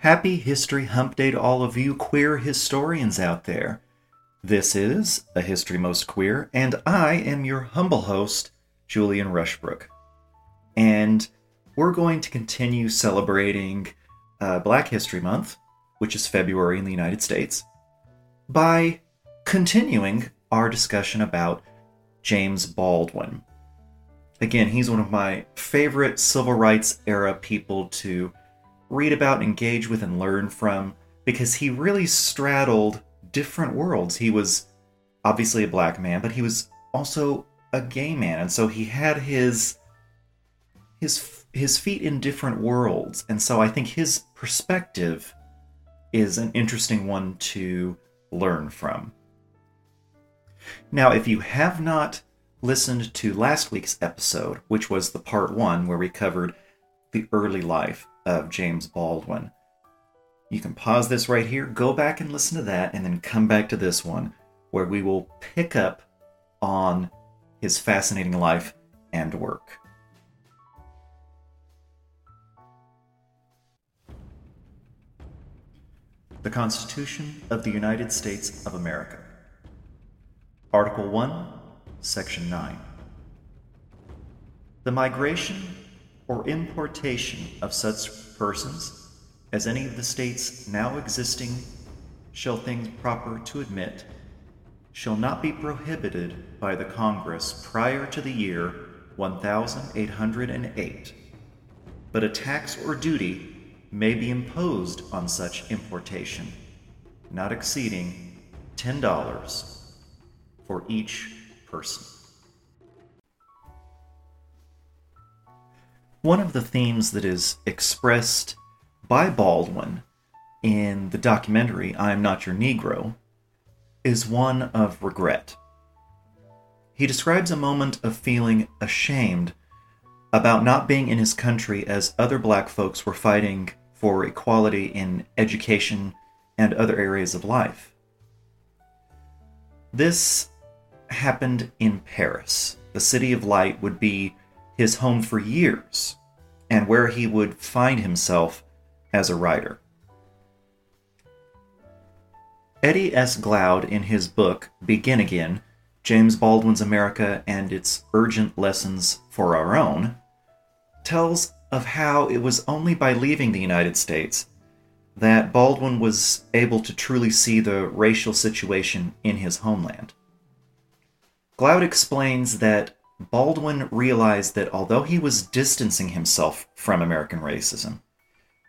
Happy History Hump Day to all of you queer historians out there. This is A History Most Queer, and I am your humble host, Julian Rushbrook. And we're going to continue celebrating uh, Black History Month, which is February in the United States, by continuing our discussion about James Baldwin. Again, he's one of my favorite civil rights era people to read about, engage with, and learn from because he really straddled different worlds. He was obviously a black man, but he was also a gay man, and so he had his his his feet in different worlds, and so I think his perspective is an interesting one to learn from. Now, if you have not listened to last week's episode, which was the part one where we covered the early life of James Baldwin. You can pause this right here, go back and listen to that, and then come back to this one where we will pick up on his fascinating life and work. The Constitution of the United States of America. Article 1, Section 9. The migration or importation of such persons as any of the states now existing shall think proper to admit shall not be prohibited by the Congress prior to the year 1808, but a tax or duty may be imposed on such importation, not exceeding $10 for each person. One of the themes that is expressed by Baldwin in the documentary I Am Not Your Negro is one of regret. He describes a moment of feeling ashamed about not being in his country as other black folks were fighting for equality in education and other areas of life. This happened in Paris. The City of Light would be his home for years and where he would find himself as a writer. Eddie S. Glaude, in his book Begin Again James Baldwin's America and Its Urgent Lessons for Our Own, tells of how it was only by leaving the United States that Baldwin was able to truly see the racial situation in his homeland. Glaude explains that Baldwin realized that although he was distancing himself from American racism,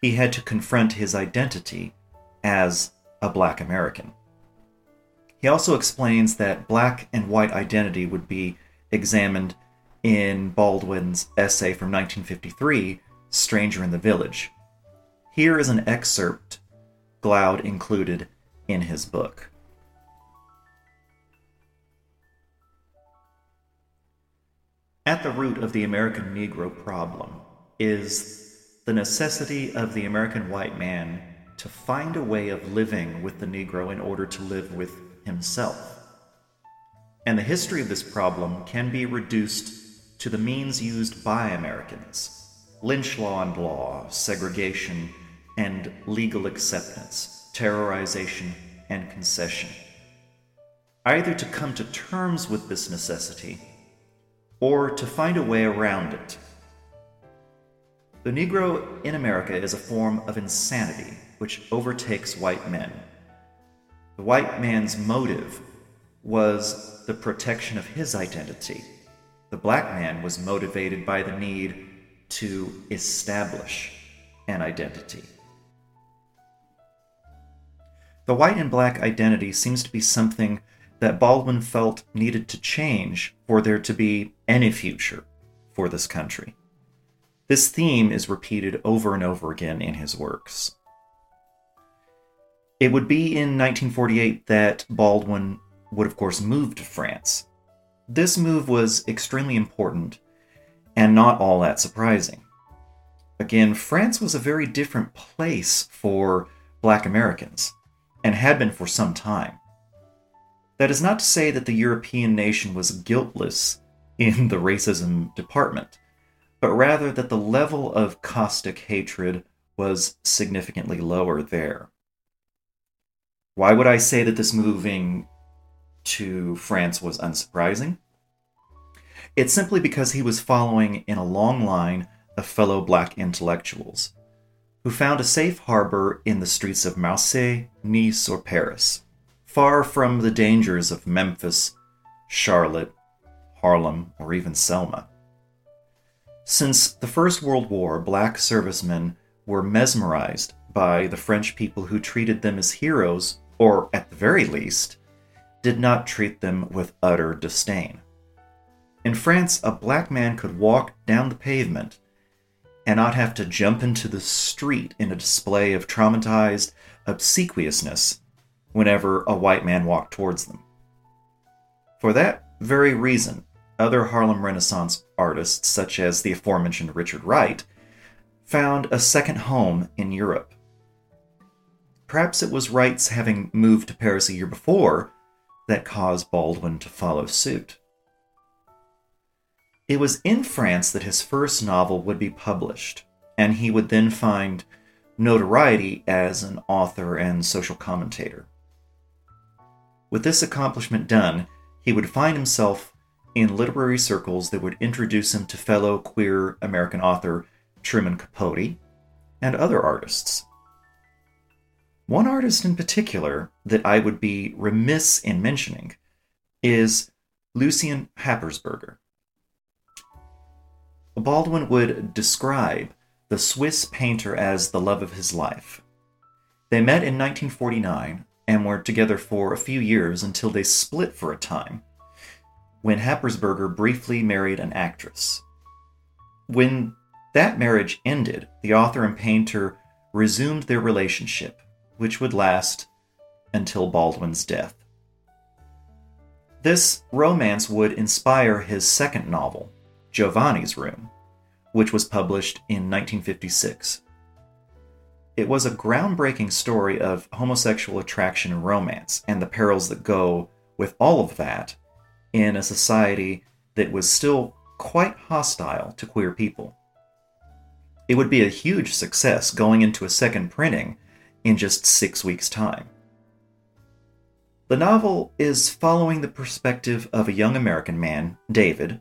he had to confront his identity as a black American. He also explains that black and white identity would be examined in Baldwin's essay from 1953, Stranger in the Village. Here is an excerpt Glaude included in his book. At the root of the American Negro problem is the necessity of the American white man to find a way of living with the Negro in order to live with himself. And the history of this problem can be reduced to the means used by Americans lynch law and law, segregation, and legal acceptance, terrorization, and concession. Either to come to terms with this necessity or to find a way around it. The Negro in America is a form of insanity which overtakes white men. The white man's motive was the protection of his identity. The black man was motivated by the need to establish an identity. The white and black identity seems to be something that Baldwin felt needed to change for there to be any future for this country. This theme is repeated over and over again in his works. It would be in 1948 that Baldwin would, of course, move to France. This move was extremely important and not all that surprising. Again, France was a very different place for black Americans, and had been for some time. That is not to say that the European nation was guiltless in the racism department, but rather that the level of caustic hatred was significantly lower there. Why would I say that this moving to France was unsurprising? It's simply because he was following in a long line of fellow black intellectuals who found a safe harbor in the streets of Marseille, Nice, or Paris, far from the dangers of Memphis, Charlotte, Harlem, or even Selma. Since the First World War, black servicemen were mesmerized by the French people who treated them as heroes, or at the very least, did not treat them with utter disdain. In France, a black man could walk down the pavement and not have to jump into the street in a display of traumatized obsequiousness whenever a white man walked towards them. For that very reason, other Harlem Renaissance artists, such as the aforementioned Richard Wright, found a second home in Europe. Perhaps it was Wright's having moved to Paris a year before that caused Baldwin to follow suit. It was in France that his first novel would be published, and he would then find notoriety as an author and social commentator. With this accomplishment done, he would find himself in literary circles that would introduce him to fellow queer American author Truman Capote and other artists. One artist in particular that I would be remiss in mentioning is Lucien Happersberger. Baldwin would describe the Swiss painter as the love of his life. They met in 1949 and were together for a few years until they split for a time, when Happersberger briefly married an actress. When that marriage ended, the author and painter resumed their relationship, which would last until Baldwin's death. This romance would inspire his second novel, Giovanni's Room, which was published in 1956. It was a groundbreaking story of homosexual attraction and romance, and the perils that go with all of that in a society that was still quite hostile to queer people. It would be a huge success going into a second printing in just six weeks' time. The novel is following the perspective of a young American man, David,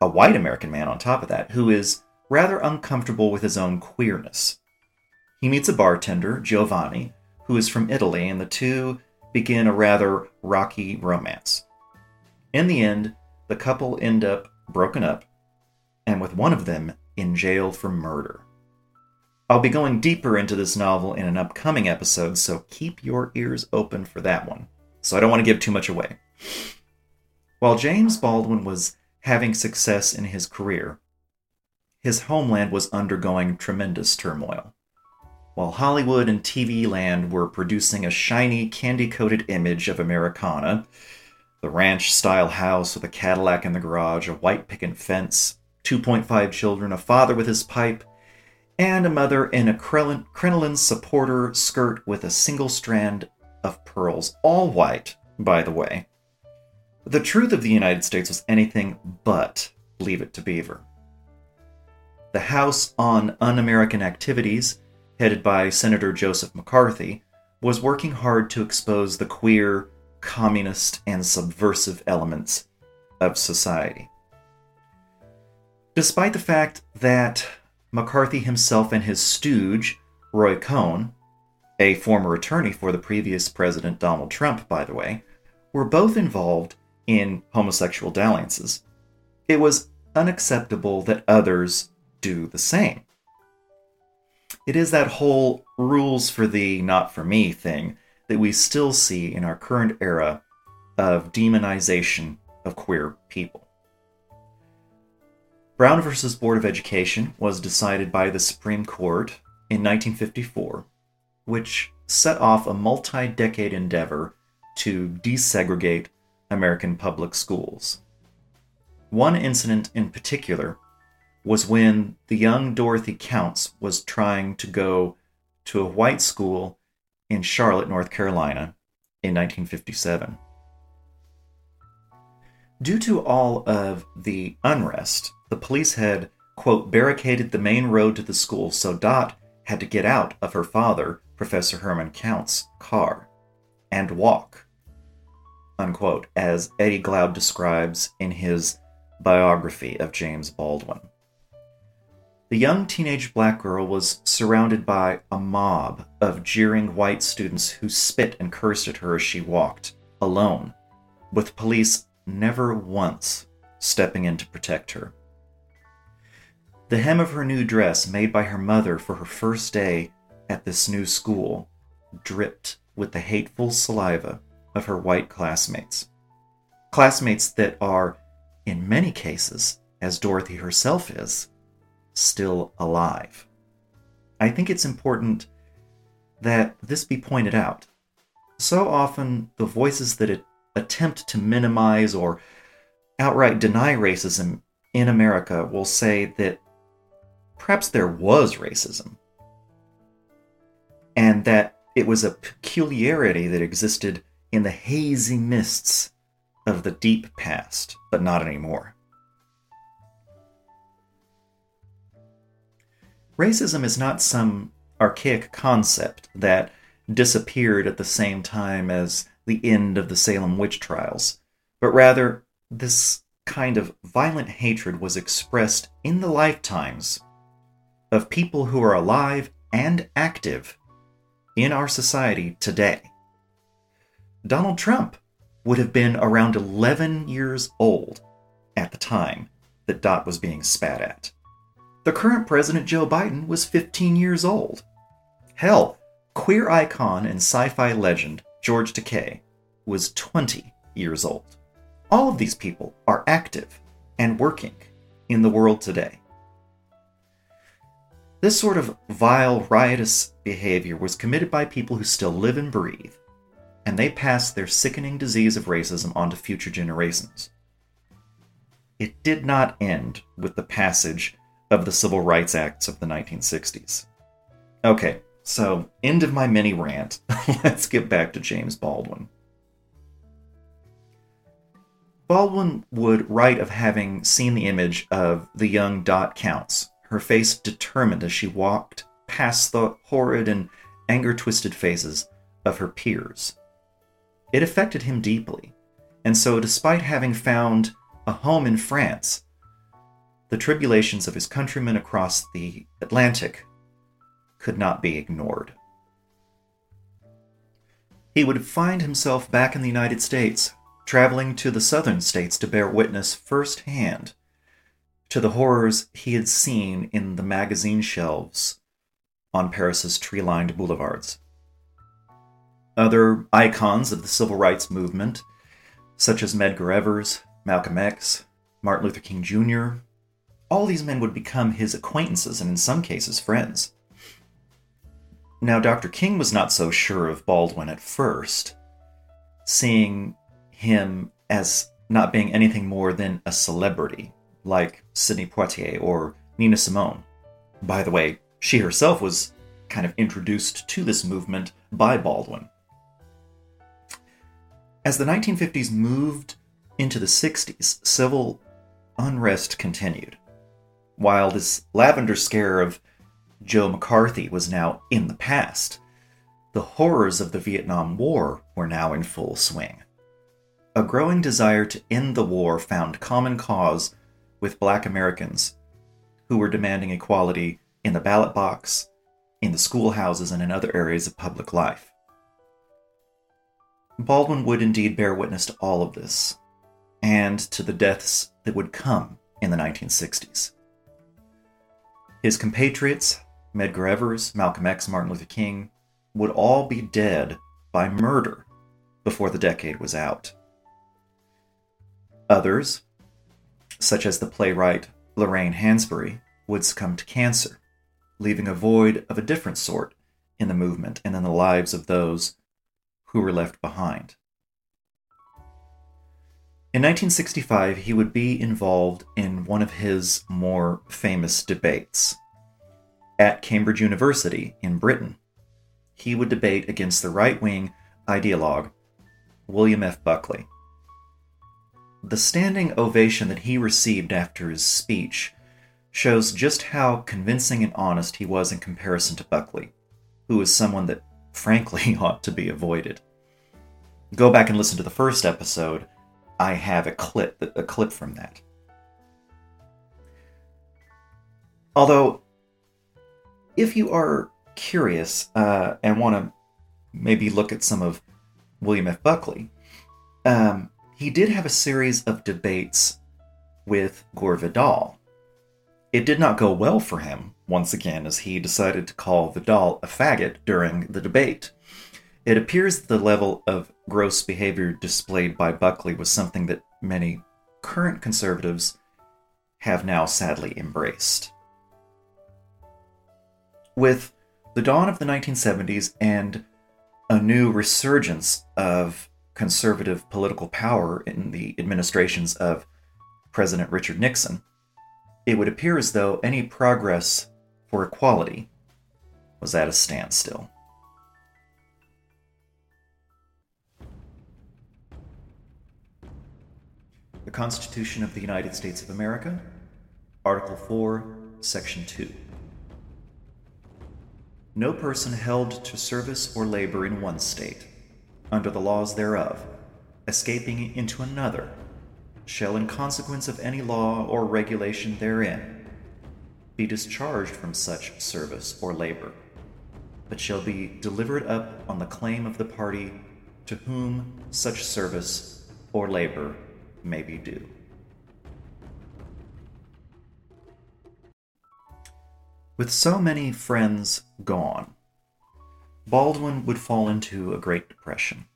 a white American man on top of that, who is rather uncomfortable with his own queerness. He meets a bartender, Giovanni, who is from Italy, and the two begin a rather rocky romance. In the end, the couple end up broken up, and with one of them in jail for murder. I'll be going deeper into this novel in an upcoming episode, so keep your ears open for that one. So I don't want to give too much away. While James Baldwin was having success in his career, his homeland was undergoing tremendous turmoil. While Hollywood and TV land were producing a shiny, candy coated image of Americana, the ranch style house with a Cadillac in the garage, a white picket fence, 2.5 children, a father with his pipe, and a mother in a crinoline supporter skirt with a single strand of pearls, all white, by the way. The truth of the United States was anything but Leave It to Beaver. The House on Un American Activities, headed by Senator Joseph McCarthy, was working hard to expose the queer, communist, and subversive elements of society. Despite the fact that McCarthy himself and his stooge, Roy Cohn, a former attorney for the previous President Donald Trump, by the way, were both involved in homosexual dalliances. It was unacceptable that others do the same. It is that whole rules for thee, not for me thing that we still see in our current era of demonization of queer people. Brown v. Board of Education was decided by the Supreme Court in 1954, which set off a multi decade endeavor to desegregate American public schools. One incident in particular was when the young Dorothy Counts was trying to go to a white school in Charlotte, North Carolina in 1957. Due to all of the unrest, the police had, quote, barricaded the main road to the school, so Dot had to get out of her father, Professor Herman Count's, car and walk, unquote, as Eddie Glaude describes in his biography of James Baldwin. The young teenage black girl was surrounded by a mob of jeering white students who spit and cursed at her as she walked, alone, with police never once stepping in to protect her. The hem of her new dress, made by her mother for her first day at this new school, dripped with the hateful saliva of her white classmates. Classmates that are, in many cases, as Dorothy herself is, still alive. I think it's important that this be pointed out. So often, the voices that attempt to minimize or outright deny racism in America will say that perhaps there was racism and that it was a peculiarity that existed in the hazy mists of the deep past, but not anymore. Racism is not some archaic concept that disappeared at the same time as the end of the Salem witch trials, but rather this kind of violent hatred was expressed in the lifetimes of people who are alive and active in our society today. Donald Trump would have been around 11 years old at the time that Dot was being spat at. The current president, Joe Biden, was 15 years old. Hell, queer icon and sci fi legend George Takei was 20 years old. All of these people are active and working in the world today. This sort of vile, riotous behavior was committed by people who still live and breathe, and they passed their sickening disease of racism on to future generations. It did not end with the passage of the Civil Rights Acts of the 1960s. Okay, so end of my mini rant. Let's get back to James Baldwin. Baldwin would write of having seen the image of the young Dot Counts, her face determined as she walked past the horrid and anger twisted faces of her peers. It affected him deeply, and so, despite having found a home in France, the tribulations of his countrymen across the Atlantic could not be ignored. He would find himself back in the United States, traveling to the southern states to bear witness firsthand to the horrors he had seen in the magazine shelves on Paris's tree lined boulevards. Other icons of the civil rights movement, such as Medgar Evers, Malcolm X, Martin Luther King Jr., all these men would become his acquaintances and, in some cases, friends. Now, Dr. King was not so sure of Baldwin at first, seeing him as not being anything more than a celebrity, like Sidney Poitier or Nina Simone. By the way, she herself was kind of introduced to this movement by Baldwin. As the 1950s moved into the 60s, civil unrest continued. While this lavender scare of Joe McCarthy was now in the past, the horrors of the Vietnam War were now in full swing. A growing desire to end the war found common cause with black Americans who were demanding equality in the ballot box, in the schoolhouses, and in other areas of public life. Baldwin would indeed bear witness to all of this, and to the deaths that would come in the 1960s. His compatriots, Medgar Evers, Malcolm X, Martin Luther King, would all be dead by murder before the decade was out. Others, such as the playwright Lorraine Hansberry, would succumb to cancer, leaving a void of a different sort in the movement and in the lives of those who were left behind. In 1965, he would be involved in one of his more famous debates. At Cambridge University in Britain, he would debate against the right wing ideologue William F. Buckley. The standing ovation that he received after his speech shows just how convincing and honest he was in comparison to Buckley, who is someone that frankly ought to be avoided. Go back and listen to the first episode. I have a clip a clip from that. Although if you are curious uh, and want to maybe look at some of William F. Buckley, um, he did have a series of debates with Gore Vidal. It did not go well for him, once again, as he decided to call Vidal a faggot during the debate. It appears the level of gross behavior displayed by Buckley was something that many current conservatives have now sadly embraced. With the dawn of the 1970s and a new resurgence of conservative political power in the administrations of President Richard Nixon, it would appear as though any progress for equality was at a standstill. The Constitution of the United States of America, Article 4, Section 2. No person held to service or labor in one state under the laws thereof, escaping into another, shall, in consequence of any law or regulation therein, be discharged from such service or labor, but shall be delivered up on the claim of the party to whom such service or labor may be due. With so many friends gone, Baldwin would fall into a Great Depression,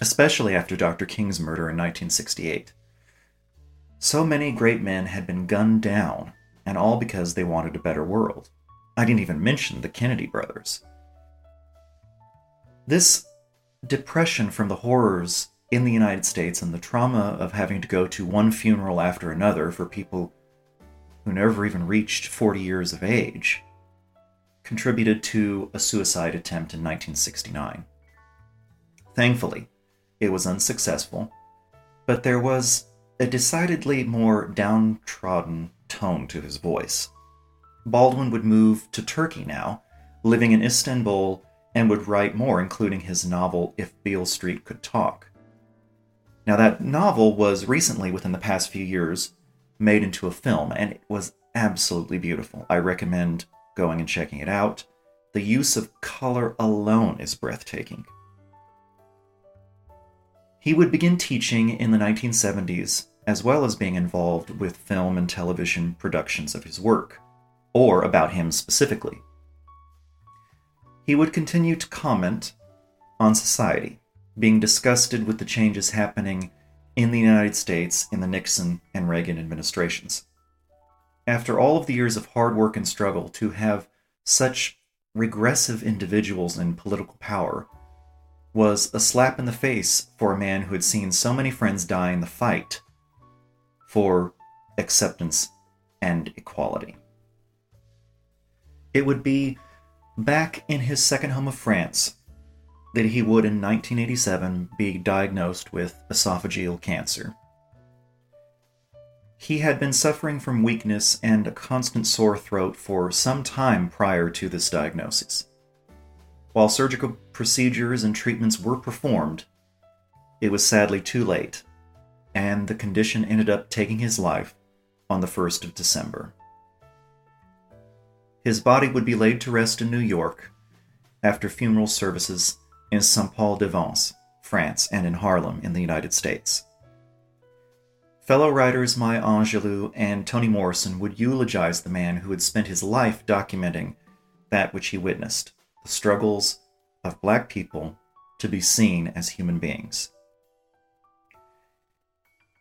especially after Dr. King's murder in 1968. So many great men had been gunned down, and all because they wanted a better world. I didn't even mention the Kennedy brothers. This depression from the horrors in the United States and the trauma of having to go to one funeral after another for people who never even reached 40 years of age contributed to a suicide attempt in 1969. Thankfully, it was unsuccessful, but there was a decidedly more downtrodden tone to his voice. Baldwin would move to Turkey now, living in Istanbul, and would write more, including his novel If Beale Street Could Talk. Now, that novel was recently, within the past few years, made into a film, and it was absolutely beautiful. I recommend going and checking it out. The use of color alone is breathtaking. He would begin teaching in the 1970s, as well as being involved with film and television productions of his work, or about him specifically. He would continue to comment on society, being disgusted with the changes happening in the United States in the Nixon and Reagan administrations after all of the years of hard work and struggle, to have such regressive individuals in political power was a slap in the face for a man who had seen so many friends die in the fight for acceptance and equality. It would be back in his second home of France that he would in 1987 be diagnosed with esophageal cancer. He had been suffering from weakness and a constant sore throat for some time prior to this diagnosis. While surgical procedures and treatments were performed, it was sadly too late, and the condition ended up taking his life on the 1st of December. His body would be laid to rest in New York after funeral services in Saint Paul de Vence, France, and in Harlem in the United States. Fellow writers Maya Angelou and Toni Morrison would eulogize the man who had spent his life documenting that which he witnessed the struggles of black people to be seen as human beings.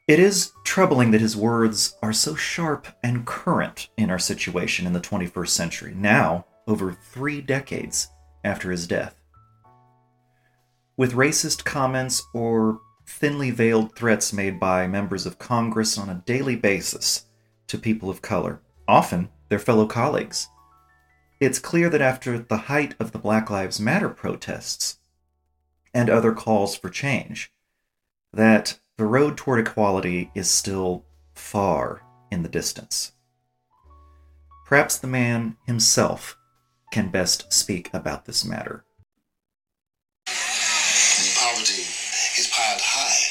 It is troubling that his words are so sharp and current in our situation in the 21st century, now over three decades after his death. With racist comments or thinly veiled threats made by members of Congress on a daily basis to people of color, often their fellow colleagues. It's clear that after the height of the Black Lives Matter protests and other calls for change, that the road toward equality is still far in the distance. Perhaps the man himself can best speak about this matter. Poverty is piled high,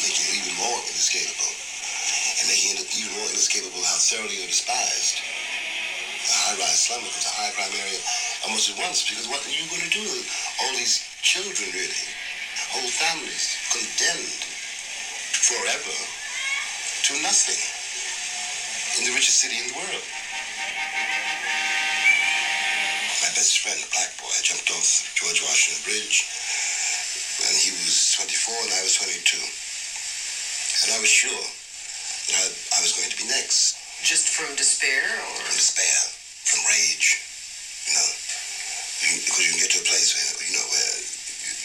making it even more inescapable, and making it even more inescapable how thoroughly you're despised. The high-rise slum becomes a high-crime area almost at once, because what are you going to do with all these children, really? Whole families condemned forever to nothing in the richest city in the world. My best friend, a black boy, jumped off George Washington Bridge when he was 24 and I was 22. And I was sure that I, I was going to be next. Just from despair, or From despair, rage, you know. Because you can get to a place where, you know, where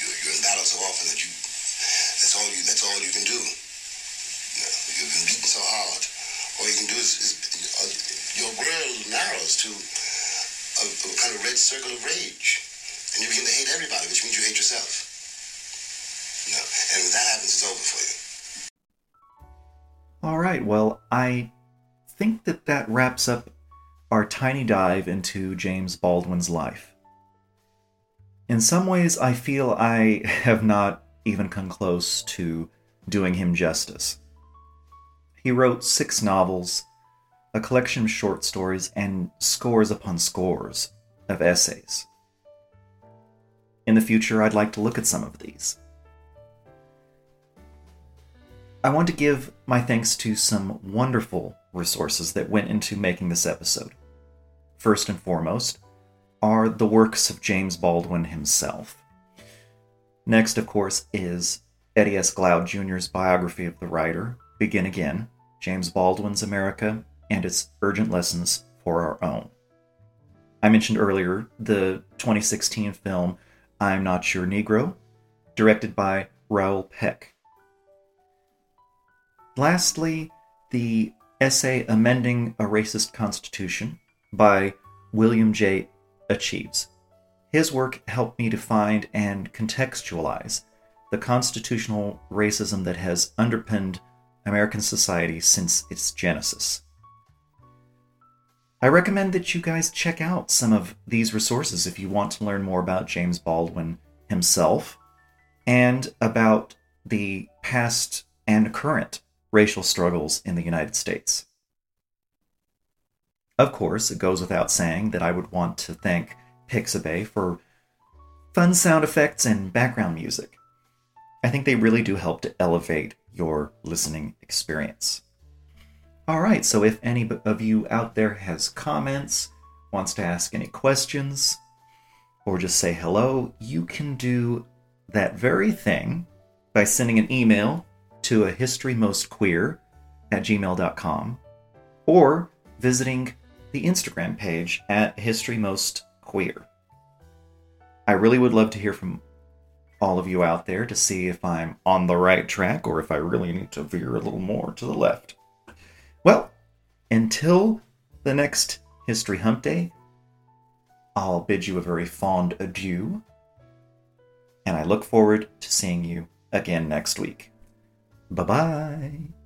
you, you're in battle so often that you, that's all you, that's all you can do. You know, you've been beaten so hard. All you can do is, is uh, your world narrows to a, a kind of red circle of rage. And you begin to hate everybody, which means you hate yourself. You know, and when that happens, it's over for you. All right, well, I think that that wraps up our tiny dive into James Baldwin's life. In some ways, I feel I have not even come close to doing him justice. He wrote six novels, a collection of short stories, and scores upon scores of essays. In the future, I'd like to look at some of these. I want to give my thanks to some wonderful resources that went into making this episode. First and foremost are the works of James Baldwin himself. Next, of course, is Eddie S. Glaude Jr.'s biography of the writer, Begin Again James Baldwin's America and its Urgent Lessons for Our Own. I mentioned earlier the 2016 film I'm Not Your Negro, directed by Raoul Peck. Lastly, the essay Amending a Racist Constitution by William J. Aceves. His work helped me to find and contextualize the constitutional racism that has underpinned American society since its genesis. I recommend that you guys check out some of these resources if you want to learn more about James Baldwin himself and about the past and current racial struggles in the United States. Of course, it goes without saying that I would want to thank Pixabay for fun sound effects and background music. I think they really do help to elevate your listening experience. All right, so if any of you out there has comments, wants to ask any questions, or just say hello, you can do that very thing by sending an email to a historymostqueer at gmail.com or visiting the Instagram page at historymostqueer. I really would love to hear from all of you out there to see if I'm on the right track or if I really need to veer a little more to the left. Well, until the next History Hump Day, I'll bid you a very fond adieu, and I look forward to seeing you again next week. Bye bye.